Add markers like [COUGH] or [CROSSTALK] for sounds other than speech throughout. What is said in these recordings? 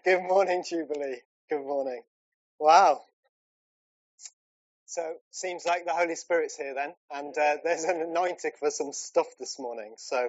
[LAUGHS] Good morning, Jubilee. Good morning. Wow. So, seems like the Holy Spirit's here then, and uh, [LAUGHS] there's an anointing for some stuff this morning. So,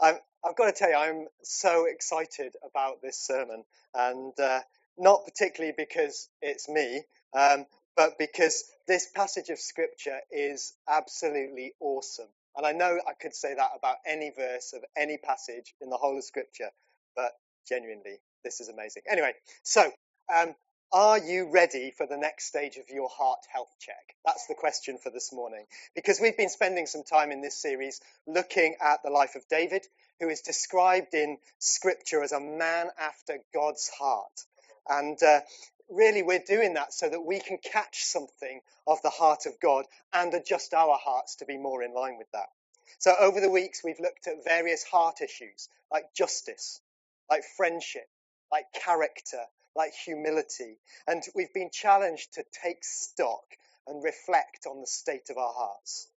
I'm, I've got to tell you, I'm so excited about this sermon, and uh, not particularly because it's me, um, but because this passage of Scripture is absolutely awesome. And I know I could say that about any verse of any passage in the whole of Scripture, but genuinely, this is amazing. Anyway, so um, are you ready for the next stage of your heart health check? That's the question for this morning. Because we've been spending some time in this series looking at the life of David, who is described in Scripture as a man after God's heart. And uh, really, we're doing that so that we can catch something of the heart of God and adjust our hearts to be more in line with that. So, over the weeks, we've looked at various heart issues like justice, like friendship, like character, like humility. And we've been challenged to take stock and reflect on the state of our hearts.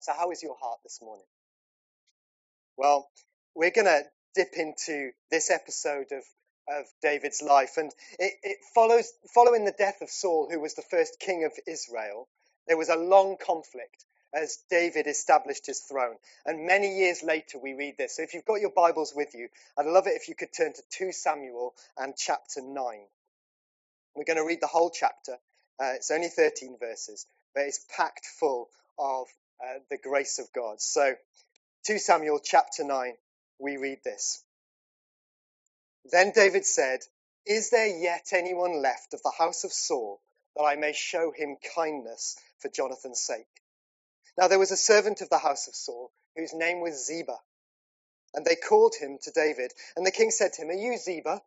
So, how is your heart this morning? Well, we're going to dip into this episode of, of David's life, and it, it follows following the death of Saul, who was the first king of Israel. There was a long conflict as David established his throne. And many years later, we read this. So if you've got your Bibles with you, I'd love it if you could turn to 2 Samuel and chapter 9. We're going to read the whole chapter. Uh, it's only 13 verses, but it's packed full of uh, the grace of God. So 2 Samuel chapter 9, we read this. Then David said, Is there yet anyone left of the house of Saul that I may show him kindness for Jonathan's sake? Now there was a servant of the house of Saul whose name was Ziba. And they called him to David. And the king said to him, Are you Ziba?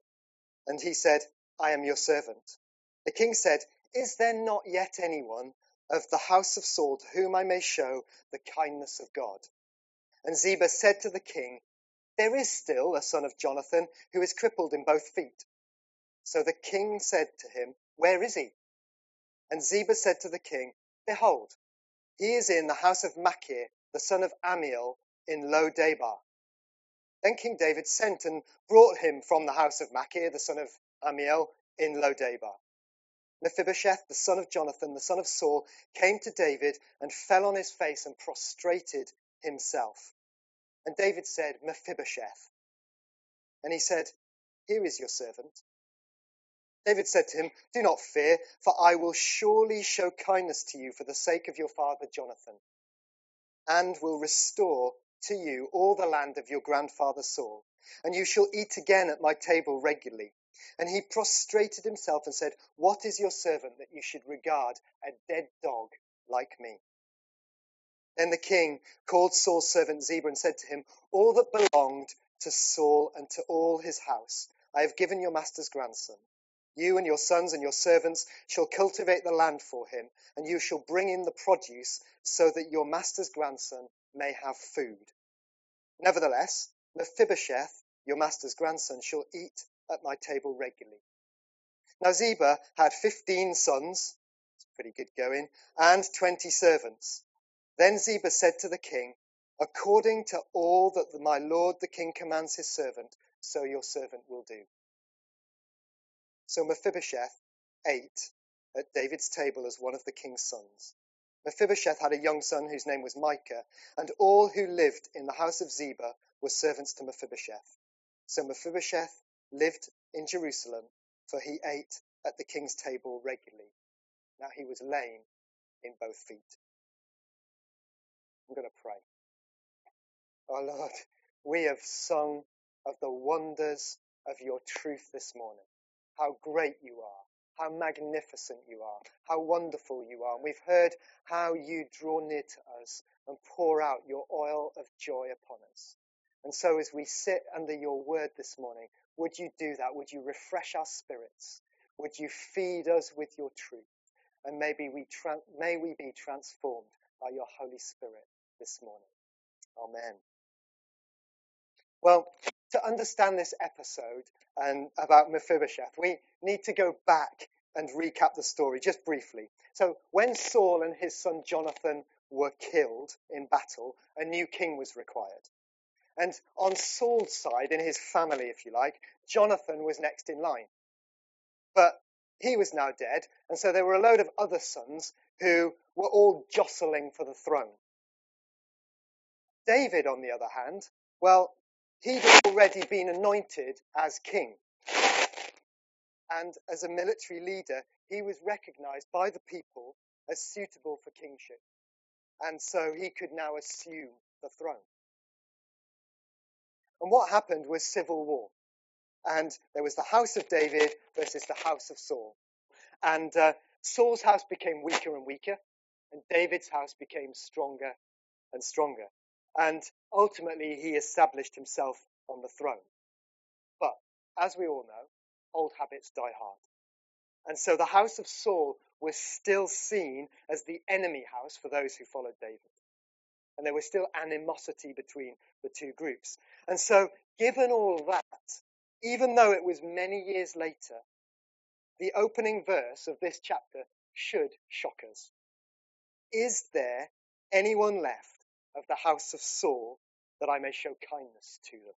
And he said, I am your servant. The king said, Is there not yet anyone of the house of Saul to whom I may show the kindness of God? And Ziba said to the king, There is still a son of Jonathan who is crippled in both feet. So the king said to him, Where is he? And Ziba said to the king, Behold, he is in the house of Machir, the son of Ammiel, in Lo Debar. Then King David sent and brought him from the house of Machir, the son of Ammiel, in Lo Debar. Mephibosheth, the son of Jonathan, the son of Saul, came to David and fell on his face and prostrated himself. And David said, Mephibosheth. And he said, Here is your servant. David said to him, Do not fear, for I will surely show kindness to you for the sake of your father Jonathan, and will restore to you all the land of your grandfather Saul, and you shall eat again at my table regularly. And he prostrated himself and said, What is your servant that you should regard a dead dog like me? Then the king called Saul's servant Ziba and said to him, All that belonged to Saul and to all his house I have given your master's grandson. You and your sons and your servants shall cultivate the land for him, and you shall bring in the produce, so that your master's grandson may have food. Nevertheless, Mephibosheth, your master's grandson, shall eat at my table regularly. Now Ziba had fifteen sons, it's pretty good going, and twenty servants. Then Ziba said to the king, According to all that my lord the king commands his servant, so your servant will do. So Mephibosheth ate at David's table as one of the king's sons. Mephibosheth had a young son whose name was Micah, and all who lived in the house of Ziba were servants to Mephibosheth. So Mephibosheth lived in Jerusalem, for he ate at the king's table regularly. Now he was lame in both feet. I'm going to pray. Oh Lord, we have sung of the wonders of your truth this morning how great you are, how magnificent you are, how wonderful you are. And we've heard how you draw near to us and pour out your oil of joy upon us. And so as we sit under your word this morning, would you do that? Would you refresh our spirits? Would you feed us with your truth? And maybe we tra- may we be transformed by your Holy Spirit this morning. Amen. Well, to understand this episode and about Mephibosheth, we need to go back and recap the story just briefly. So, when Saul and his son Jonathan were killed in battle, a new king was required. And on Saul's side, in his family, if you like, Jonathan was next in line. But he was now dead, and so there were a load of other sons who were all jostling for the throne. David, on the other hand, well, he'd already been anointed as king. And as a military leader, he was recognized by the people as suitable for kingship. And so he could now assume the throne. And what happened was civil war. And there was the house of David versus the house of Saul. And uh, Saul's house became weaker and weaker, and David's house became stronger and stronger. And ultimately, he established himself on the throne. But as we all know, old habits die hard. And so the house of Saul was still seen as the enemy house for those who followed David. And there was still animosity between the two groups. And so, given all that, even though it was many years later, the opening verse of this chapter should shock us. Is there anyone left of the house of Saul that I may show kindness to them?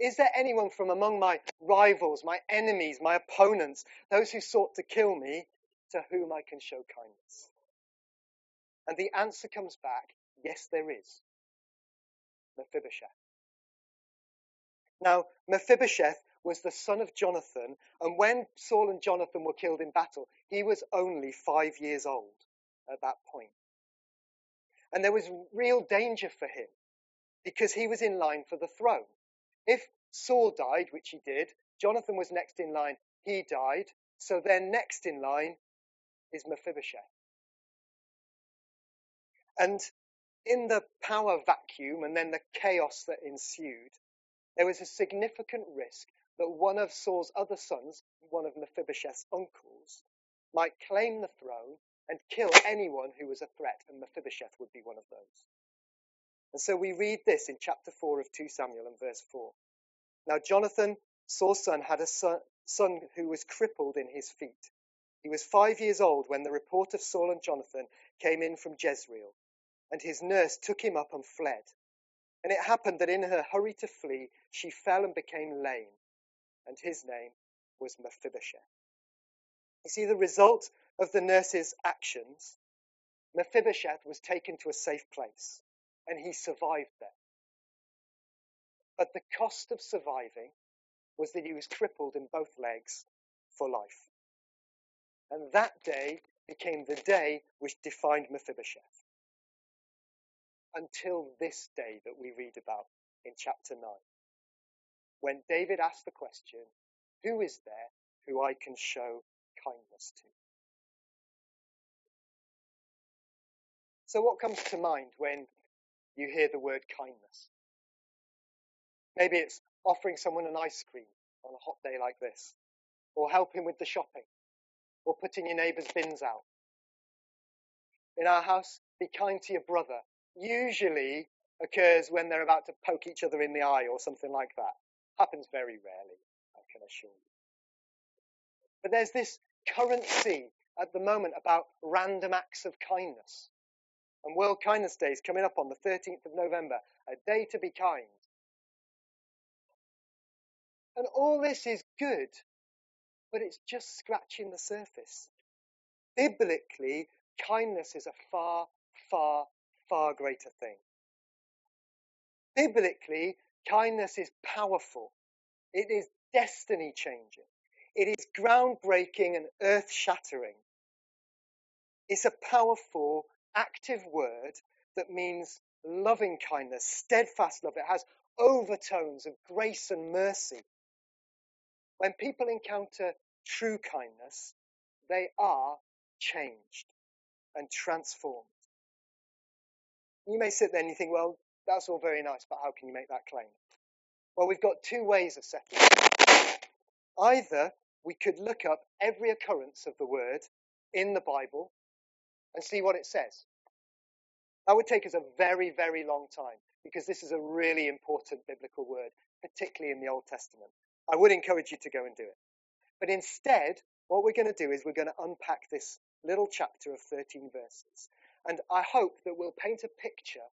Is there anyone from among my rivals, my enemies, my opponents, those who sought to kill me, to whom I can show kindness? And the answer comes back yes, there is. Mephibosheth. Now, Mephibosheth was the son of Jonathan, and when Saul and Jonathan were killed in battle, he was only five years old at that point. And there was real danger for him because he was in line for the throne. If Saul died, which he did, Jonathan was next in line, he died. So then next in line is Mephibosheth. And in the power vacuum and then the chaos that ensued, there was a significant risk that one of Saul's other sons, one of Mephibosheth's uncles, might claim the throne and kill anyone who was a threat, and Mephibosheth would be one of those. And so we read this in chapter 4 of 2 Samuel and verse 4. Now, Jonathan, Saul's son, had a son, son who was crippled in his feet. He was five years old when the report of Saul and Jonathan came in from Jezreel, and his nurse took him up and fled. And it happened that in her hurry to flee, she fell and became lame, and his name was Mephibosheth. You see, the result of the nurse's actions, Mephibosheth was taken to a safe place and he survived there. But the cost of surviving was that he was crippled in both legs for life. And that day became the day which defined Mephibosheth. Until this day that we read about in chapter 9, when David asked the question, Who is there who I can show kindness to? So, what comes to mind when you hear the word kindness? Maybe it's offering someone an ice cream on a hot day like this, or helping with the shopping, or putting your neighbour's bins out. In our house, be kind to your brother. Usually occurs when they're about to poke each other in the eye or something like that. Happens very rarely, I can assure you. But there's this currency at the moment about random acts of kindness and World Kindness Day is coming up on the 13th of November, a day to be kind. And all this is good, but it's just scratching the surface. Biblically, kindness is a far, far, far greater thing. Biblically, kindness is powerful. It is destiny changing. It is groundbreaking and earth shattering. It's a powerful active word that means loving kindness, steadfast love. It has overtones of grace and mercy. When people encounter true kindness, they are changed and transformed. You may sit there and you think, well, that's all very nice, but how can you make that claim? Well, we've got two ways of settling it. Either we could look up every occurrence of the word in the Bible and see what it says. That would take us a very, very long time because this is a really important biblical word, particularly in the Old Testament. I would encourage you to go and do it. But instead, what we're going to do is we're going to unpack this little chapter of 13 verses. And I hope that we'll paint a picture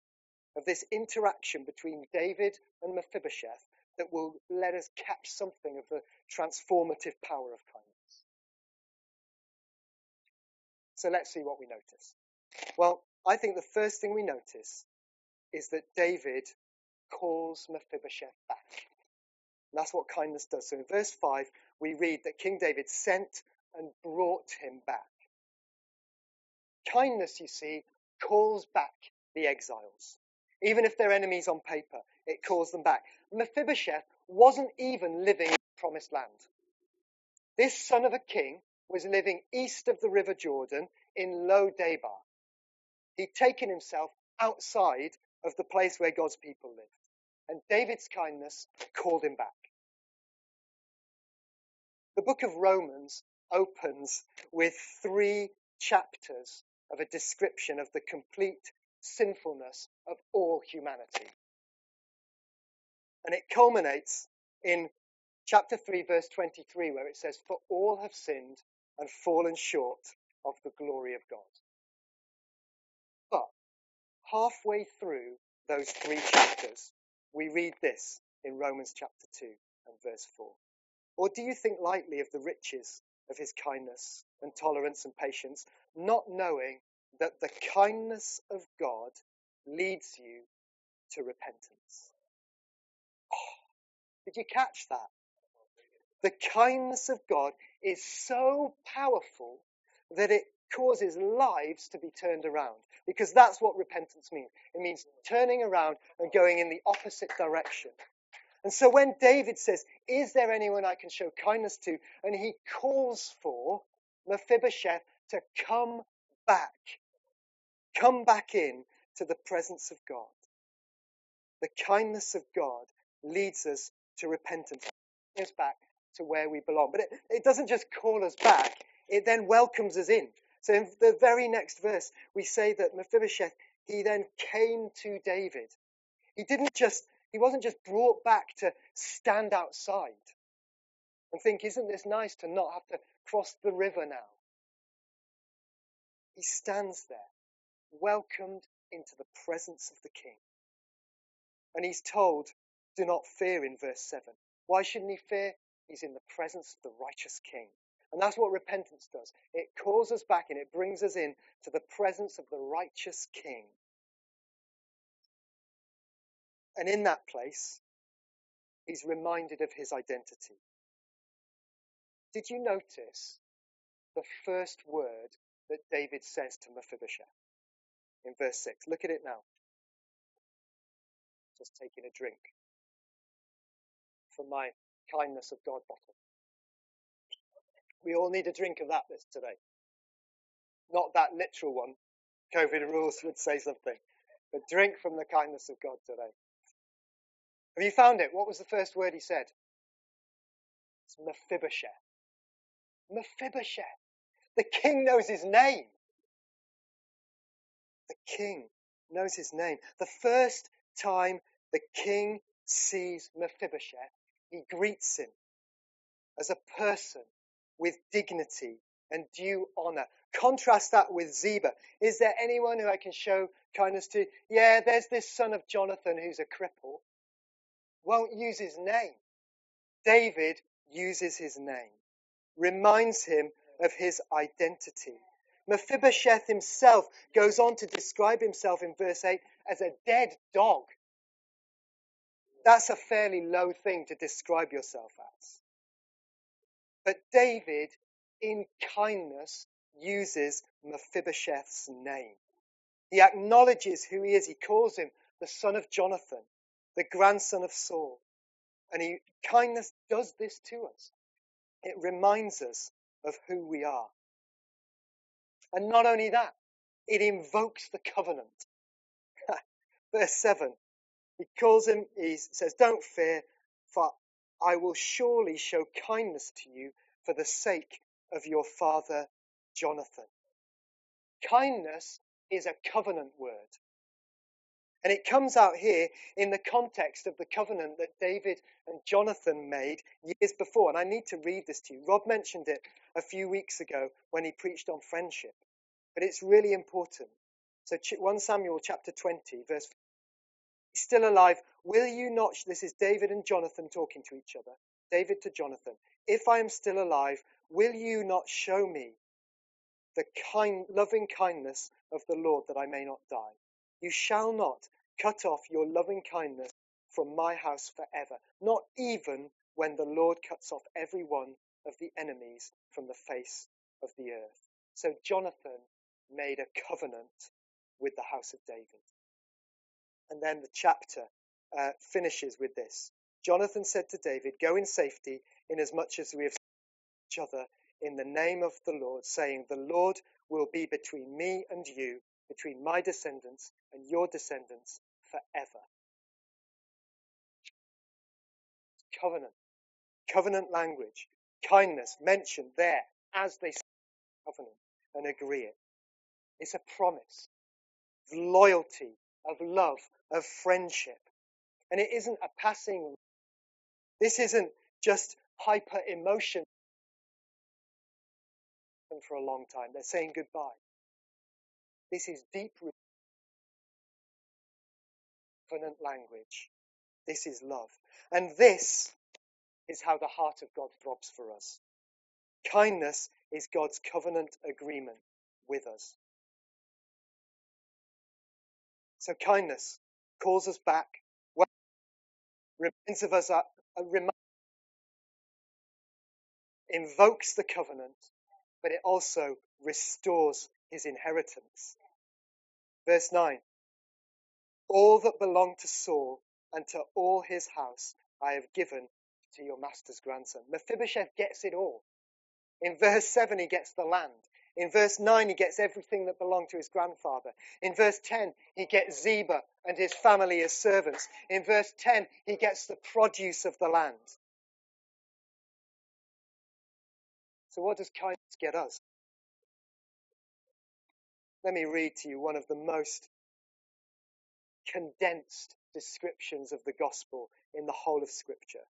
of this interaction between David and Mephibosheth that will let us catch something of the transformative power of kindness. So let's see what we notice. Well, I think the first thing we notice is that David calls Mephibosheth back. And that's what kindness does. So in verse 5, we read that King David sent and brought him back. Kindness, you see, calls back the exiles. Even if they're enemies on paper, it calls them back. Mephibosheth wasn't even living in the promised land. This son of a king was living east of the river Jordan in Lo Debar. He'd taken himself outside of the place where God's people lived. And David's kindness called him back. The book of Romans opens with three chapters of a description of the complete sinfulness of all humanity. And it culminates in chapter 3, verse 23, where it says, For all have sinned and fallen short of the glory of God. But halfway through those three chapters, we read this in Romans chapter 2 and verse 4. Or do you think lightly of the riches of his kindness and tolerance and patience, not knowing that the kindness of God leads you to repentance? Oh, did you catch that? The kindness of God is so powerful that it causes lives to be turned around. Because that's what repentance means. It means turning around and going in the opposite direction. And so when David says, Is there anyone I can show kindness to? And he calls for Mephibosheth to come back, come back in to the presence of God. The kindness of God leads us to repentance, us back to where we belong. But it, it doesn't just call us back, it then welcomes us in. So in the very next verse, we say that Mephibosheth, he then came to David. He didn't just, he wasn't just brought back to stand outside and think, isn't this nice to not have to cross the river now? He stands there, welcomed into the presence of the king. And he's told, do not fear in verse 7. Why shouldn't he fear? He's in the presence of the righteous king. And that's what repentance does. It calls us back and it brings us in to the presence of the righteous King. And in that place, he's reminded of his identity. Did you notice the first word that David says to Mephibosheth in verse 6? Look at it now. Just taking a drink from my kindness of God bottle. We all need a drink of that this today. Not that literal one. COVID rules would say something. But drink from the kindness of God today. Have you found it? What was the first word he said? It's Mephibosheth. Mephibosheth. The king knows his name. The king knows his name. The first time the king sees Mephibosheth, he greets him as a person with dignity and due honor. Contrast that with Ziba. Is there anyone who I can show kindness to? Yeah, there's this son of Jonathan who's a cripple. Won't use his name. David uses his name, reminds him of his identity. Mephibosheth himself goes on to describe himself in verse 8 as a dead dog. That's a fairly low thing to describe yourself as. But David, in kindness, uses Mephibosheth's name. He acknowledges who he is. He calls him the son of Jonathan, the grandson of Saul. And he, kindness does this to us. It reminds us of who we are. And not only that, it invokes the covenant. [LAUGHS] Verse 7, he calls him, he says, Don't fear, for I will surely show kindness to you for the sake of your father Jonathan. Kindness is a covenant word. And it comes out here in the context of the covenant that David and Jonathan made years before. And I need to read this to you. Rob mentioned it a few weeks ago when he preached on friendship. But it's really important. So 1 Samuel chapter 20, verse still alive, will you not? This is David and Jonathan talking to each other. David to Jonathan. If I am still alive, will you not show me the kind, loving kindness of the Lord that I may not die? You shall not cut off your loving kindness from my house forever, not even when the Lord cuts off every one of the enemies from the face of the earth. So Jonathan made a covenant with the house of David. And then the chapter uh, finishes with this. Jonathan said to David, Go in safety, inasmuch as we have each other in the name of the Lord, saying, The Lord will be between me and you, between my descendants and your descendants forever. Covenant. Covenant language. Kindness mentioned there as they covenant and agree it. It's a promise of loyalty, of love, of friendship. And it isn't a passing. This isn't just hyper emotion for a long time. They're saying goodbye. This is deep covenant language. This is love. And this is how the heart of God throbs for us. Kindness is God's covenant agreement with us. So kindness calls us back, reminds of us, uh, invokes the covenant, but it also restores his inheritance. Verse 9 All that belonged to Saul and to all his house I have given to your master's grandson. Mephibosheth gets it all. In verse 7, he gets the land. In verse 9, he gets everything that belonged to his grandfather. In verse 10, he gets Ziba and his family as servants. In verse 10, he gets the produce of the land. So, what does kindness get us? Let me read to you one of the most condensed descriptions of the gospel in the whole of Scripture.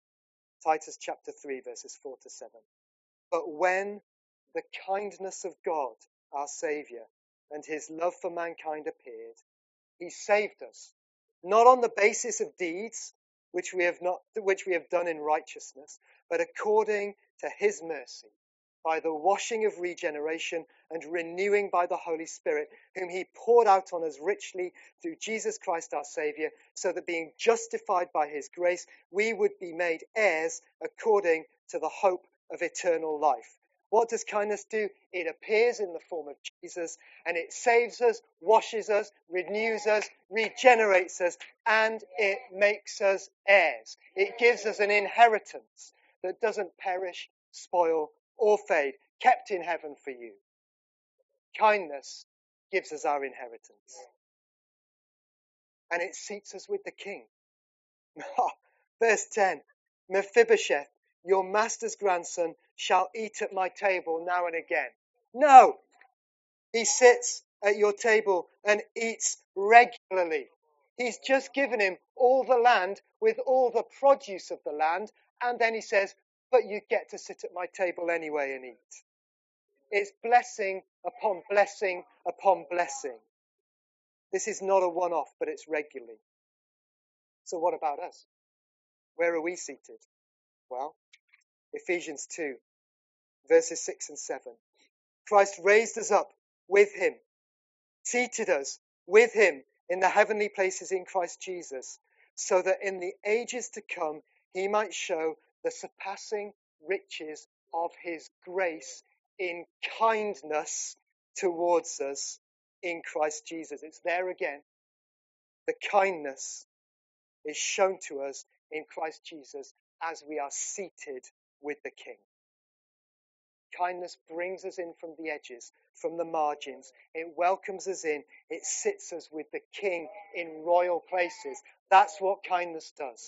Titus chapter 3, verses 4 to 7. But when the kindness of God, our Saviour, and his love for mankind appeared, he saved us, not on the basis of deeds, which we have not which we have done in righteousness, but according to his mercy, by the washing of regeneration and renewing by the Holy Spirit, whom he poured out on us richly through Jesus Christ our Saviour, so that being justified by his grace, we would be made heirs according to the hope of eternal life. What does kindness do? It appears in the form of Jesus and it saves us, washes us, renews us, regenerates us, and it makes us heirs. It gives us an inheritance that doesn't perish, spoil, or fade, kept in heaven for you. Kindness gives us our inheritance. And it seats us with the king. [LAUGHS] Verse 10 Mephibosheth, your master's grandson, shall eat at my table now and again. No, he sits at your table and eats regularly. He's just given him all the land with all the produce of the land, and then he says, But you get to sit at my table anyway and eat. It's blessing upon blessing upon blessing. This is not a one off, but it's regularly. So, what about us? Where are we seated? Well, Ephesians 2 verses 6 and 7. Christ raised us up with him, seated us with him in the heavenly places in Christ Jesus, so that in the ages to come he might show the surpassing riches of his grace in kindness towards us in Christ Jesus. It's there again. The kindness is shown to us in Christ Jesus as we are seated with the King. Kindness brings us in from the edges, from the margins. It welcomes us in. It sits us with the King in royal places. That's what kindness does.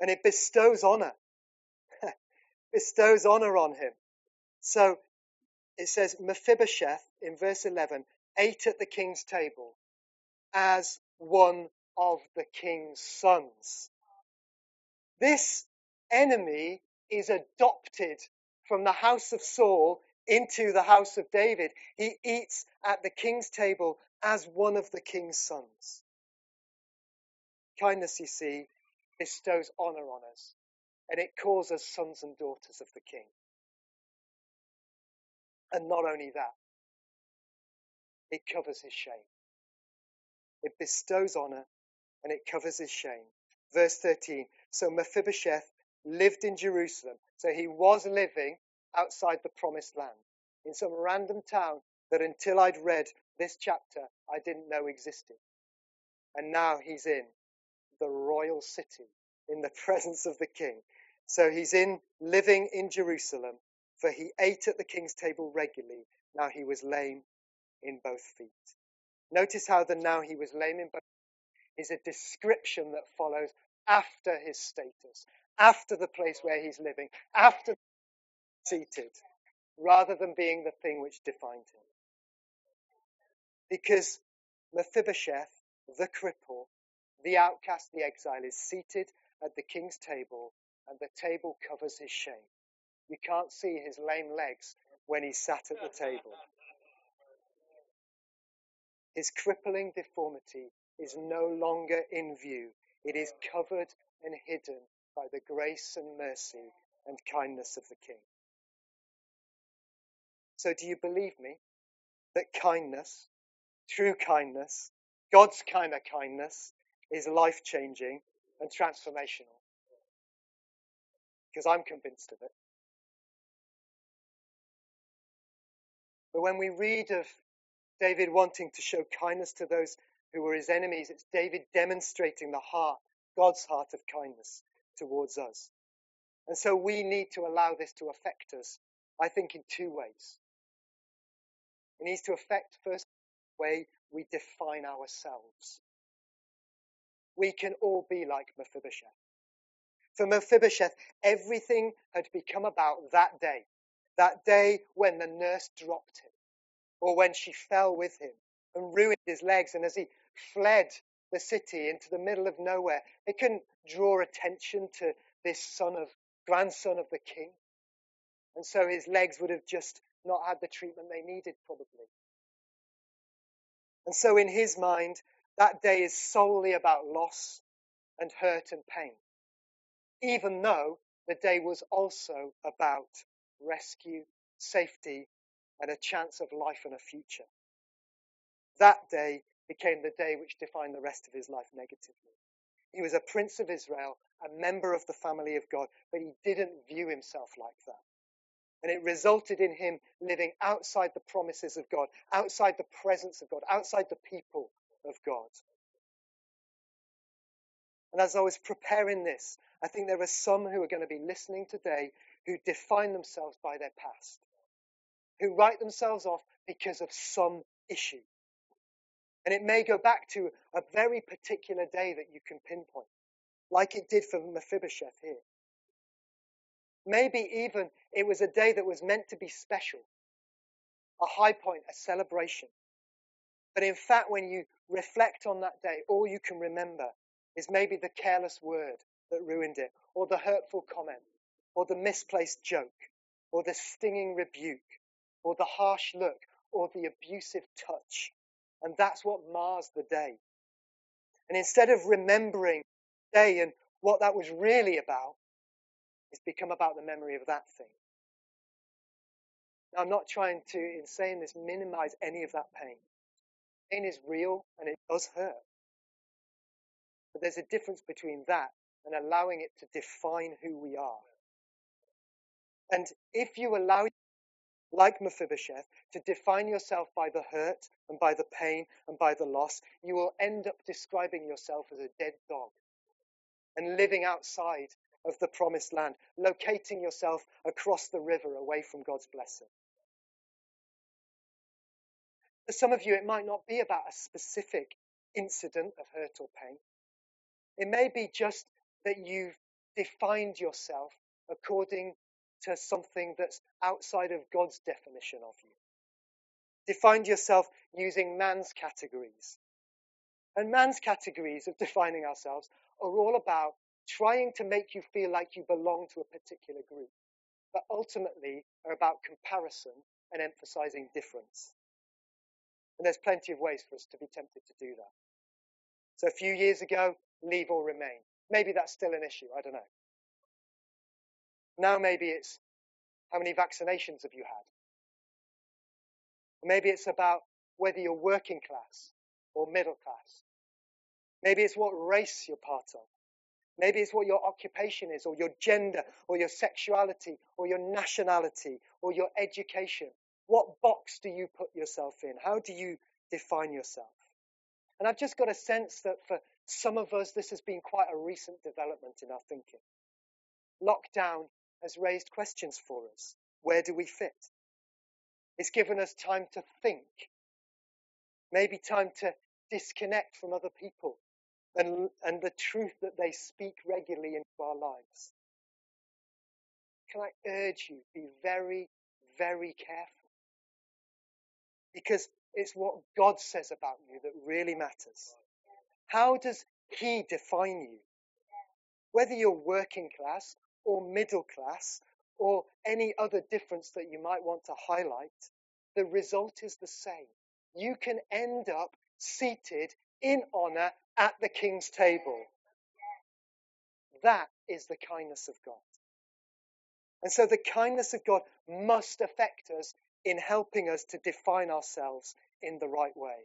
And it bestows honor. [LAUGHS] bestows honor on him. So it says Mephibosheth in verse 11 ate at the king's table as one of the king's sons. This enemy is adopted from the house of Saul into the house of David. He eats at the king's table as one of the king's sons. Kindness, you see, bestows honor on us, and it calls us sons and daughters of the king. And not only that, it covers his shame. It bestows honor and it covers his shame. Verse 13 So Mephibosheth lived in Jerusalem. So he was living outside the promised land in some random town that until I'd read this chapter, I didn't know existed. And now he's in the royal city in the [LAUGHS] presence of the king. So he's in living in Jerusalem, for he ate at the king's table regularly. Now he was lame in both feet. Notice how the now he was lame in both is a description that follows after his status, after the place where he's living, after seated, rather than being the thing which defined him. Because Mephibosheth, the cripple, the outcast, the exile, is seated at the king's table, and the table covers his shame. You can't see his lame legs when he sat at the table. His crippling deformity is no longer in view. It is covered and hidden by the grace and mercy and kindness of the King. So, do you believe me that kindness, true kindness, God's kind of kindness, is life changing and transformational? Because I'm convinced of it. But when we read of David wanting to show kindness to those who were his enemies. It's David demonstrating the heart, God's heart of kindness towards us. And so we need to allow this to affect us, I think, in two ways. It needs to affect, first, the way we define ourselves. We can all be like Mephibosheth. For Mephibosheth, everything had become about that day, that day when the nurse dropped him, or when she fell with him and ruined his legs. And as he fled the city into the middle of nowhere, They couldn't draw attention to this son of grandson of the king. And so his legs would have just not had the treatment they needed, probably. And so in his mind, that day is solely about loss and hurt and pain, even though the day was also about rescue, safety, and a chance of life and a future. That day became the day which defined the rest of his life negatively. He was a prince of Israel, a member of the family of God, but he didn't view himself like that. And it resulted in him living outside the promises of God, outside the presence of God, outside the people of God. And as I was preparing this, I think there are some who are going to be listening today who define themselves by their past, who write themselves off because of some issue. And it may go back to a very particular day that you can pinpoint, like it did for Mephibosheth here. Maybe even it was a day that was meant to be special, a high point, a celebration. But in fact, when you reflect on that day, all you can remember is maybe the careless word that ruined it, or the hurtful comment, or the misplaced joke, or the stinging rebuke, or the harsh look, or the abusive touch, and that's what mars the day. And instead of remembering the day and what that was really about, it's become about the memory of that thing. Now, I'm not trying to, in saying this, minimize any of that pain. Pain is real and it does hurt. But there's a difference between that and allowing it to define who we are. And if you allow like Mephibosheth, to define yourself by the hurt and by the pain and by the loss, you will end up describing yourself as a dead dog and living outside of the promised land, locating yourself across the river away from God's blessing. For some of you, it might not be about a specific incident of hurt or pain. It may be just that you've defined yourself according to something that's outside of God's definition of you. Defined yourself using man's categories. And man's categories of defining ourselves are all about trying to make you feel like you belong to a particular group, but ultimately are about comparison and emphasizing difference. And there's plenty of ways for us to be tempted to do that. So a few years ago, leave or remain. Maybe that's still an issue. I don't know. Now maybe it's how many vaccinations have you had? Maybe it's about whether you're working class or middle class. Maybe it's what race you're part of. Maybe it's what your occupation is, or your gender, or your sexuality, or your nationality, or your education. What box do you put yourself in? How do you define yourself? And I've just got a sense that for some of us, this has been quite a recent development in our thinking. Lockdown has raised questions for us. Where do we fit? It's given us time to think, maybe time to disconnect from other people and, and the truth that they speak regularly into our lives. Can I urge you, be very, very careful. Because it's what God says about you that really matters. How does He define you? Whether you're working class or middle class or any other difference that you might want to highlight, the result is the same. You can end up seated in honor at the king's table. That is the kindness of God. And so the kindness of God must affect us in helping us to define ourselves in the right way.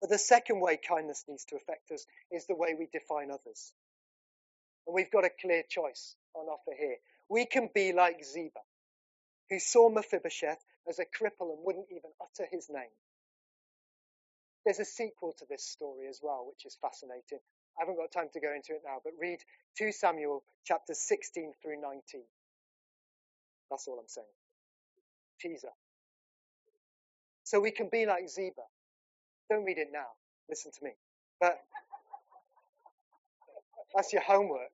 But the second way kindness needs to affect us is the way we define others. And we've got a clear choice on offer here. We can be like Ziba, who saw Mephibosheth as a cripple and wouldn't even utter his name. There's a sequel to this story as well, which is fascinating. I haven't got time to go into it now, but read 2 Samuel chapters 16 through 19. That's all I'm saying. Teaser. So we can be like Ziba. Don't read it now. Listen to me. But that's your homework.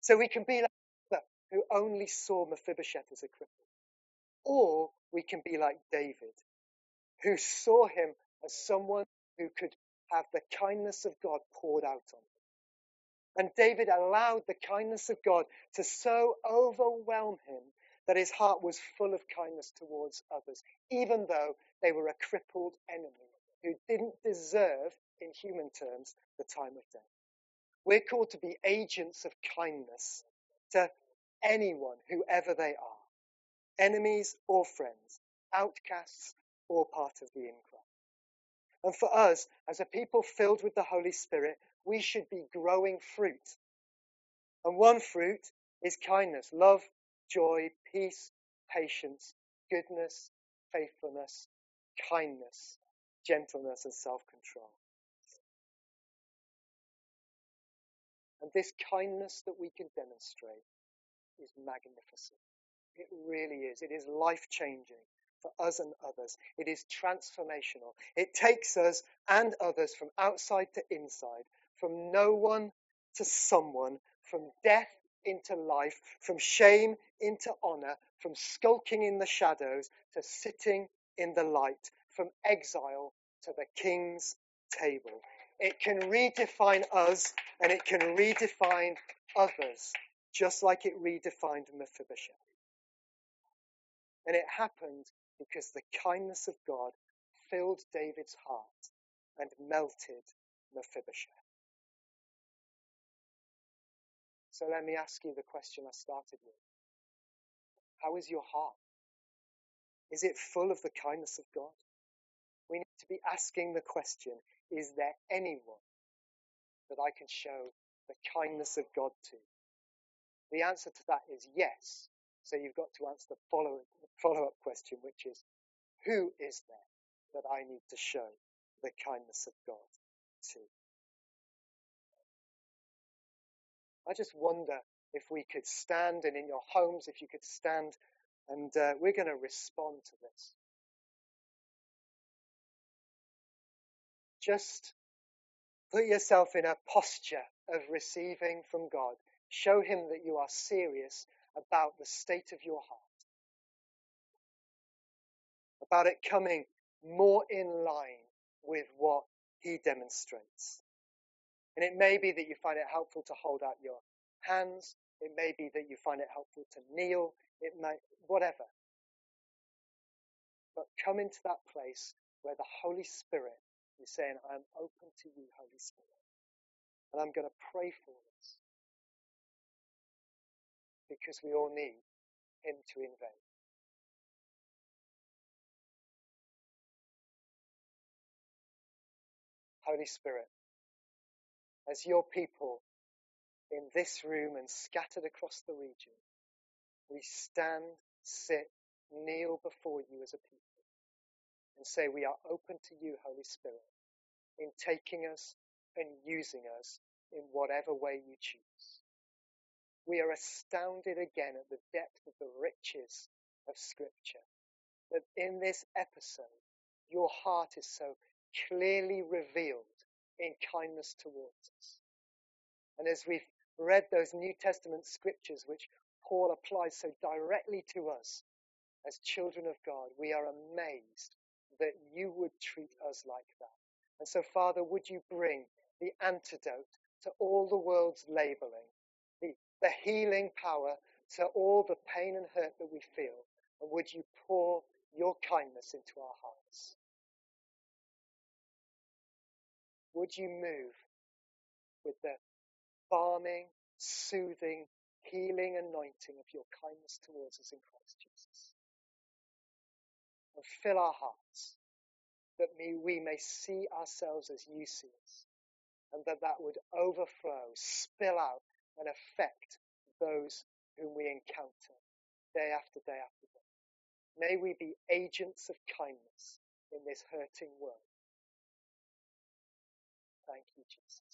So we can be like Ziba, who only saw Mephibosheth as a cripple. Or we can be like David, who saw him as someone who could have the kindness of God poured out on him. And David allowed the kindness of God to so overwhelm him that his heart was full of kindness towards others, even though they were a crippled enemy who didn't deserve, in human terms, the time of death. We're called to be agents of kindness to anyone, whoever they are, enemies or friends, outcasts or part of the in crowd. And for us, as a people filled with the Holy Spirit, we should be growing fruit. And one fruit is kindness, love, joy, peace, patience, goodness, faithfulness, kindness, gentleness, and self control. And this kindness that we can demonstrate is magnificent. It really is. It is life changing for us and others. It is transformational. It takes us and others from outside to inside, from no one to someone, from death into life, from shame into honor, from skulking in the shadows to sitting in the light, from exile to the king's table. It can redefine us and it can redefine others, just like it redefined Mephibosheth. And it happened because the kindness of God filled David's heart and melted Mephibosheth. So let me ask you the question I started with. How is your heart? Is it full of the kindness of God? We need to be asking the question Is there anyone that I can show the kindness of God to? The answer to that is yes. So you've got to answer the follow, follow up question, which is who is there that I need to show the kindness of God to? I just wonder if we could stand, and in your homes, if you could stand, and uh, we're going to respond to this. Just put yourself in a posture of receiving from God. Show Him that you are serious about the state of your heart, about it coming more in line with what He demonstrates. And it may be that you find it helpful to hold out your hands. It may be that you find it helpful to kneel. It may, whatever. but come into that place where the Holy Spirit is saying, I'm open to you, Holy Spirit. And I'm going to pray for us because we all need Him to invade. Holy Spirit, as your people in this room and scattered across the region, we stand, sit, kneel before you as a people and say we are open to you, Holy Spirit, in taking us and using us in whatever way you choose. We are astounded again at the depth of the riches of Scripture. That in this episode, your heart is so clearly revealed in kindness towards us. And as we've read those New Testament scriptures, which Paul applies so directly to us as children of God, we are amazed that you would treat us like that. And so, Father, would you bring the antidote to all the world's labeling, the, the healing power to all the pain and hurt that we feel, and would you pour your kindness into our hearts? Would you move with the balming, soothing, healing anointing of your kindness towards us in Christ Jesus? And fill our hearts that we may see ourselves as you see us and that that would overflow, spill out and affect those whom we encounter day after day after day. May we be agents of kindness in this hurting world. Thank you, Jesus.